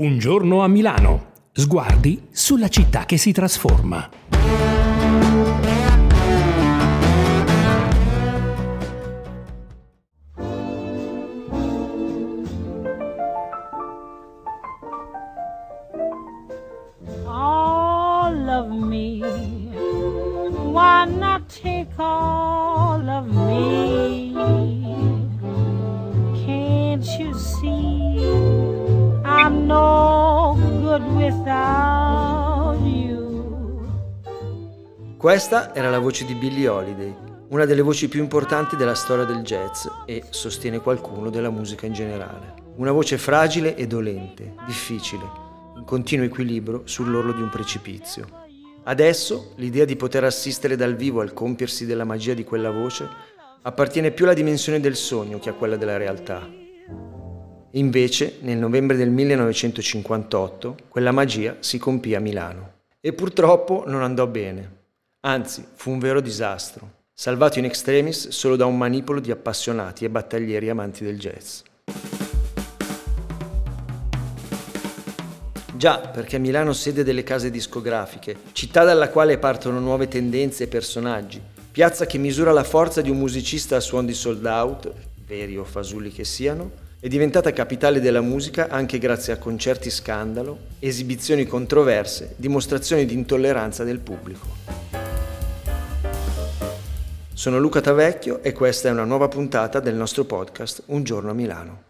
Un giorno a Milano. Sguardi sulla città che si trasforma. Questa era la voce di Billie Holiday, una delle voci più importanti della storia del jazz e, sostiene qualcuno, della musica in generale. Una voce fragile e dolente, difficile, in continuo equilibrio sull'orlo di un precipizio. Adesso l'idea di poter assistere dal vivo al compiersi della magia di quella voce appartiene più alla dimensione del sogno che a quella della realtà. Invece, nel novembre del 1958, quella magia si compì a Milano. E purtroppo non andò bene. Anzi, fu un vero disastro, salvato in extremis solo da un manipolo di appassionati e battaglieri amanti del jazz. Già, perché Milano sede delle case discografiche, città dalla quale partono nuove tendenze e personaggi, piazza che misura la forza di un musicista a suon di sold out, veri o fasulli che siano, è diventata capitale della musica anche grazie a concerti scandalo, esibizioni controverse, dimostrazioni di intolleranza del pubblico. Sono Luca Tavecchio e questa è una nuova puntata del nostro podcast Un giorno a Milano.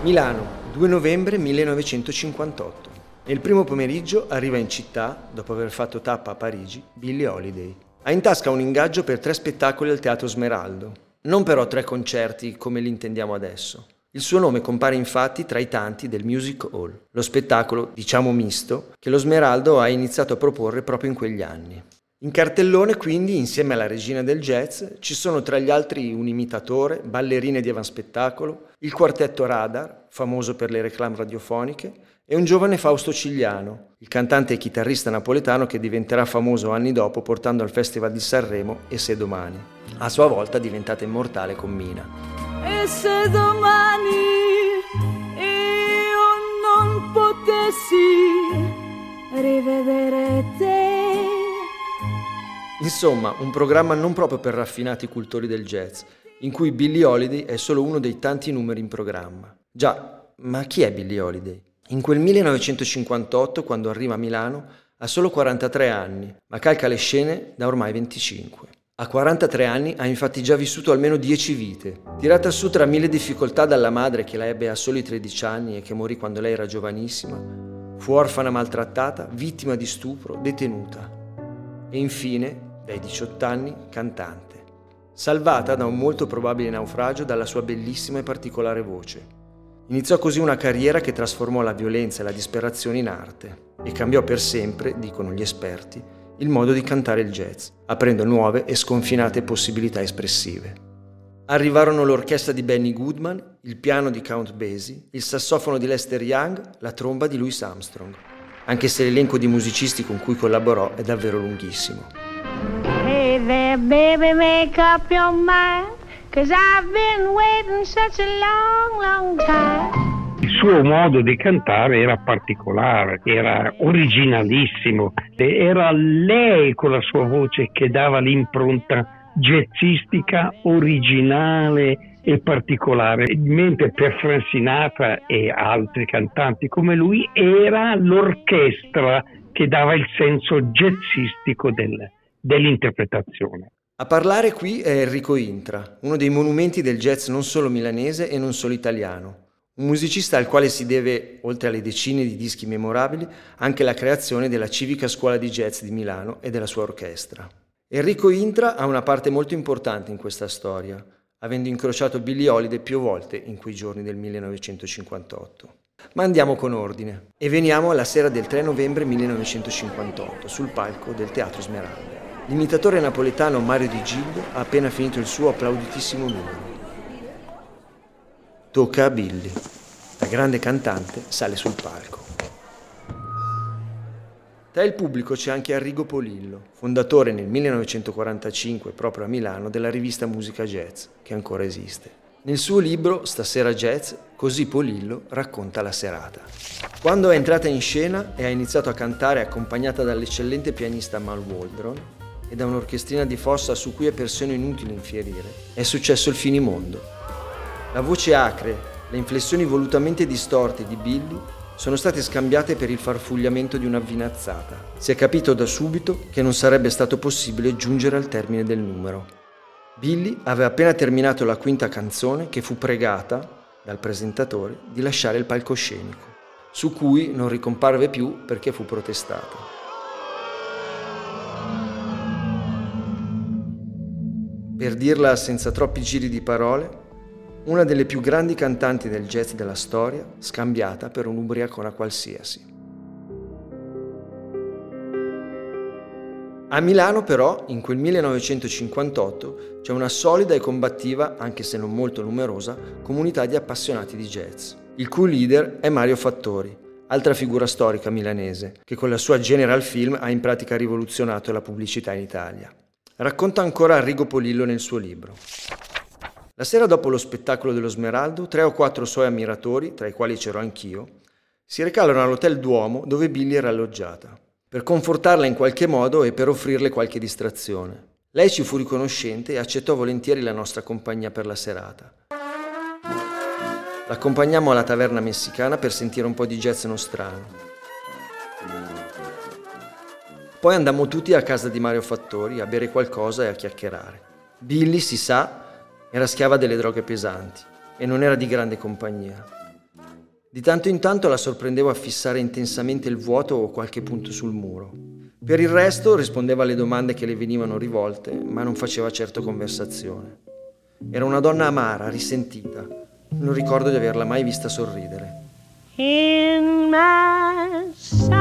Milano, 2 novembre 1958. Nel primo pomeriggio arriva in città, dopo aver fatto tappa a Parigi, Billie Holiday. Ha in tasca un ingaggio per tre spettacoli al Teatro Smeraldo. Non però tre concerti come li intendiamo adesso. Il suo nome compare infatti tra i tanti del Music Hall, lo spettacolo, diciamo misto, che lo Smeraldo ha iniziato a proporre proprio in quegli anni. In cartellone quindi, insieme alla regina del jazz, ci sono tra gli altri un imitatore, ballerine di avanspettacolo, il quartetto Radar, famoso per le reclame radiofoniche, e un giovane Fausto Cigliano, il cantante e chitarrista napoletano che diventerà famoso anni dopo portando al Festival di Sanremo e Se Domani, a sua volta diventata immortale con Mina. E se domani io non potessi rivedere te. Insomma, un programma non proprio per raffinati cultori del jazz, in cui Billie Holiday è solo uno dei tanti numeri in programma. Già, ma chi è Billie Holiday? In quel 1958, quando arriva a Milano, ha solo 43 anni, ma calca le scene da ormai 25. A 43 anni ha infatti già vissuto almeno 10 vite. Tirata su tra mille difficoltà dalla madre che la ebbe a soli 13 anni e che morì quando lei era giovanissima, fu orfana maltrattata, vittima di stupro, detenuta. E infine, dai 18 anni, cantante. Salvata da un molto probabile naufragio dalla sua bellissima e particolare voce. Iniziò così una carriera che trasformò la violenza e la disperazione in arte e cambiò per sempre, dicono gli esperti, il modo di cantare il jazz, aprendo nuove e sconfinate possibilità espressive. Arrivarono l'orchestra di Benny Goodman, il piano di Count Basie, il sassofono di Lester Young, la tromba di Louis Armstrong, anche se l'elenco di musicisti con cui collaborò è davvero lunghissimo. Hey there, baby, Cause I've been waiting such a long, long time. Il suo modo di cantare era particolare, era originalissimo, era lei con la sua voce che dava l'impronta jazzistica originale e particolare, mentre per Frank Sinatra e altri cantanti come lui era l'orchestra che dava il senso jazzistico del, dell'interpretazione. A parlare qui è Enrico Intra, uno dei monumenti del jazz non solo milanese e non solo italiano. Un musicista al quale si deve, oltre alle decine di dischi memorabili, anche la creazione della civica scuola di jazz di Milano e della sua orchestra. Enrico Intra ha una parte molto importante in questa storia, avendo incrociato Billie Holiday più volte in quei giorni del 1958. Ma andiamo con ordine e veniamo alla sera del 3 novembre 1958 sul palco del Teatro Smeralda. L'imitatore napoletano Mario Di Giglio ha appena finito il suo applauditissimo numero. Tocca a Billy. La grande cantante sale sul palco. Tra il pubblico c'è anche Arrigo Polillo, fondatore nel 1945 proprio a Milano della rivista Musica Jazz, che ancora esiste. Nel suo libro Stasera Jazz, così Polillo racconta la serata. Quando è entrata in scena e ha iniziato a cantare accompagnata dall'eccellente pianista Mal Waldron e da un'orchestrina di fossa su cui è persino inutile infierire, è successo il finimondo. La voce acre, le inflessioni volutamente distorte di Billy sono state scambiate per il farfugliamento di un'avvinazzata. Si è capito da subito che non sarebbe stato possibile giungere al termine del numero. Billy aveva appena terminato la quinta canzone che fu pregata dal presentatore di lasciare il palcoscenico, su cui non ricomparve più perché fu protestato. Per dirla senza troppi giri di parole, una delle più grandi cantanti del jazz della storia, scambiata per un'ubriacona qualsiasi. A Milano però, in quel 1958, c'è una solida e combattiva, anche se non molto numerosa, comunità di appassionati di jazz, il cui leader è Mario Fattori, altra figura storica milanese, che con la sua General Film ha in pratica rivoluzionato la pubblicità in Italia. Racconta ancora Arrigo Polillo nel suo libro. La sera dopo lo spettacolo dello Smeraldo, tre o quattro suoi ammiratori, tra i quali c'ero anch'io, si recarono all'Hotel Duomo dove Billy era alloggiata per confortarla in qualche modo e per offrirle qualche distrazione. Lei ci fu riconoscente e accettò volentieri la nostra compagnia per la serata. L'accompagnammo alla taverna messicana per sentire un po' di jazz nostrano. Poi andammo tutti a casa di Mario Fattori a bere qualcosa e a chiacchierare. Billy, si sa, era schiava delle droghe pesanti e non era di grande compagnia. Di tanto in tanto la sorprendevo a fissare intensamente il vuoto o qualche punto sul muro. Per il resto rispondeva alle domande che le venivano rivolte, ma non faceva certo conversazione. Era una donna amara, risentita. Non ricordo di averla mai vista sorridere. In my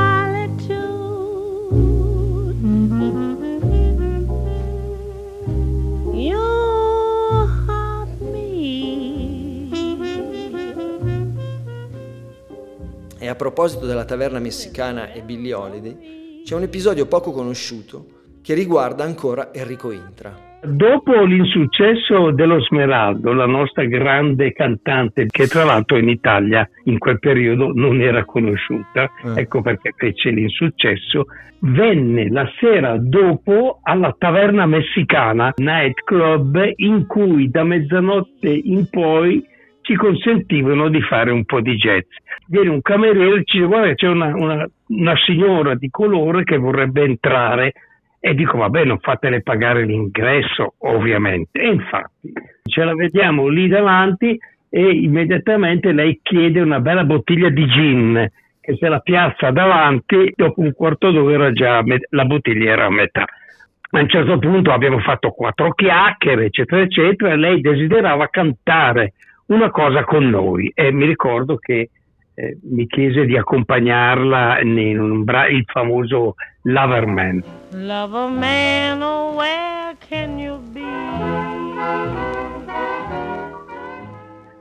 proposito della taverna messicana e Billie Holiday, c'è un episodio poco conosciuto che riguarda ancora Enrico Intra. Dopo l'insuccesso dello Smeraldo, la nostra grande cantante, che tra l'altro in Italia in quel periodo non era conosciuta, eh. ecco perché fece l'insuccesso, venne la sera dopo alla taverna messicana, nightclub, in cui da mezzanotte in poi ci consentivano di fare un po' di jazz. Viene un cameriere e ci dice guarda c'è una, una, una signora di colore che vorrebbe entrare. E dico vabbè non fatele pagare l'ingresso ovviamente. E infatti ce la vediamo lì davanti e immediatamente lei chiede una bella bottiglia di gin che se la piazza davanti dopo un quarto d'ora già la bottiglia era a metà. A un certo punto abbiamo fatto quattro chiacchiere eccetera eccetera e lei desiderava cantare una cosa con noi e mi ricordo che eh, mi chiese di accompagnarla in un bra- il famoso Lover Man. Lover Man, oh where can you be?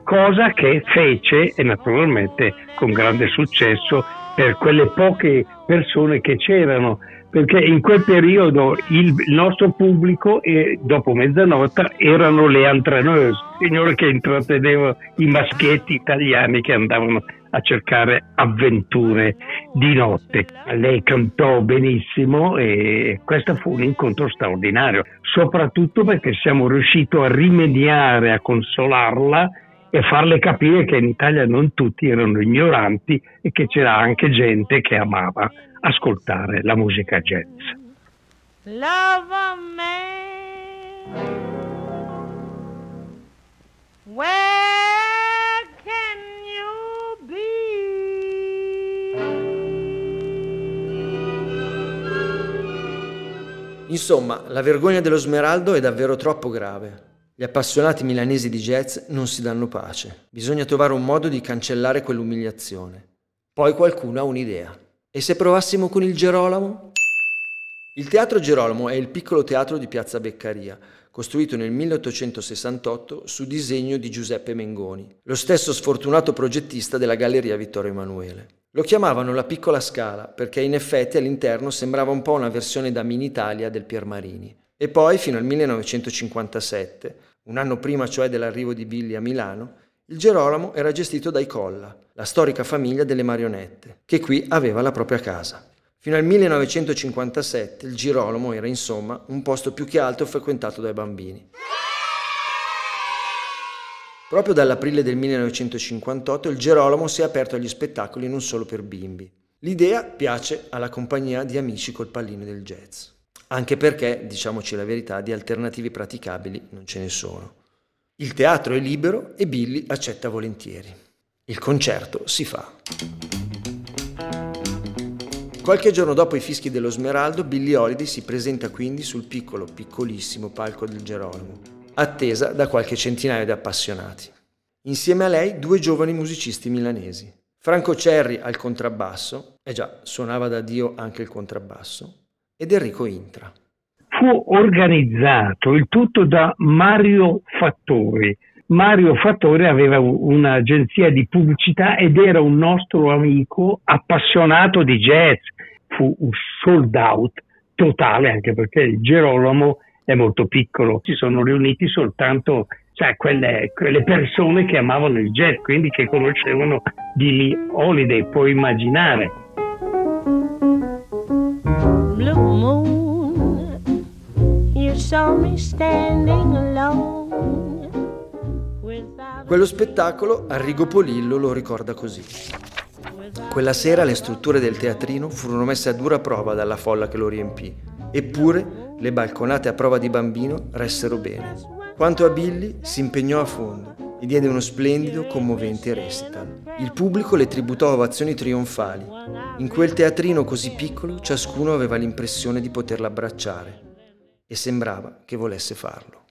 Cosa che fece e naturalmente con grande successo per quelle poche persone che c'erano perché in quel periodo il nostro pubblico eh, dopo mezzanotte erano le entreneuse, signore che intrattenevano i maschietti italiani che andavano a cercare avventure di notte. Lei cantò benissimo e questo fu un incontro straordinario, soprattutto perché siamo riusciti a rimediare, a consolarla e farle capire che in Italia non tutti erano ignoranti e che c'era anche gente che amava ascoltare la musica jazz. Love a man. Where can you be? Insomma, la vergogna dello Smeraldo è davvero troppo grave. Gli appassionati milanesi di jazz non si danno pace. Bisogna trovare un modo di cancellare quell'umiliazione. Poi qualcuno ha un'idea. E se provassimo con il Gerolamo? Il Teatro Gerolamo è il piccolo teatro di Piazza Beccaria, costruito nel 1868 su disegno di Giuseppe Mengoni, lo stesso sfortunato progettista della Galleria Vittorio Emanuele. Lo chiamavano la piccola scala perché in effetti all'interno sembrava un po' una versione da mini Italia del Piermarini. E poi, fino al 1957, Un anno prima cioè dell'arrivo di Billy a Milano, il Gerolamo era gestito dai Colla, la storica famiglia delle marionette, che qui aveva la propria casa. Fino al 1957 il Girolamo era insomma un posto più che altro frequentato dai bambini. Proprio dall'aprile del 1958 il Gerolamo si è aperto agli spettacoli non solo per bimbi. L'idea piace alla compagnia di amici col pallino del jazz, anche perché, diciamoci la verità, di alternativi praticabili non ce ne sono. Il teatro è libero e Billy accetta volentieri. Il concerto si fa. Qualche giorno dopo i fischi dello Smeraldo, Billy Holiday si presenta quindi sul piccolo, piccolissimo palco del Gerolamo, attesa da qualche centinaio di appassionati. Insieme a lei due giovani musicisti milanesi. Franco Cerri al contrabbasso, e eh già, suonava da Dio anche il contrabbasso, ed Enrico Intra. Fu organizzato il tutto da Mario Fattori. Mario Fattori aveva un'agenzia di pubblicità ed era un nostro amico appassionato di jazz. Fu un sold out totale, anche perché Gerolamo è molto piccolo, si sono riuniti soltanto cioè, quelle, quelle, persone che amavano il jazz, quindi che conoscevano Billie Holiday, puoi immaginare. Blue moon, you saw me standing alone. Quello spettacolo Arrigo Polillo lo ricorda così. Quella sera le strutture del teatrino furono messe a dura prova dalla folla che lo riempì, eppure le balconate a prova di bambino ressero bene. Quanto a Billy, si impegnò a fondo e diede uno splendido, commovente recital. Il pubblico le tributò ovazioni trionfali. In quel teatrino così piccolo ciascuno aveva l'impressione di poterla abbracciare e sembrava che volesse farlo.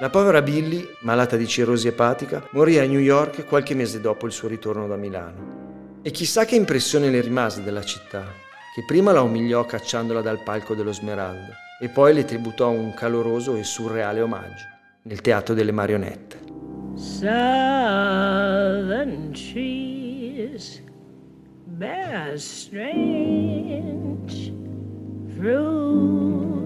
La povera Billy, malata di cirrosi epatica, morì a New York qualche mese dopo il suo ritorno da Milano. E chissà che impressione le rimase della città che prima la umiliò cacciandola dal palco dello Smeraldo e poi le tributò un caloroso e surreale omaggio nel teatro delle marionette. Southern trees bear strange fruit.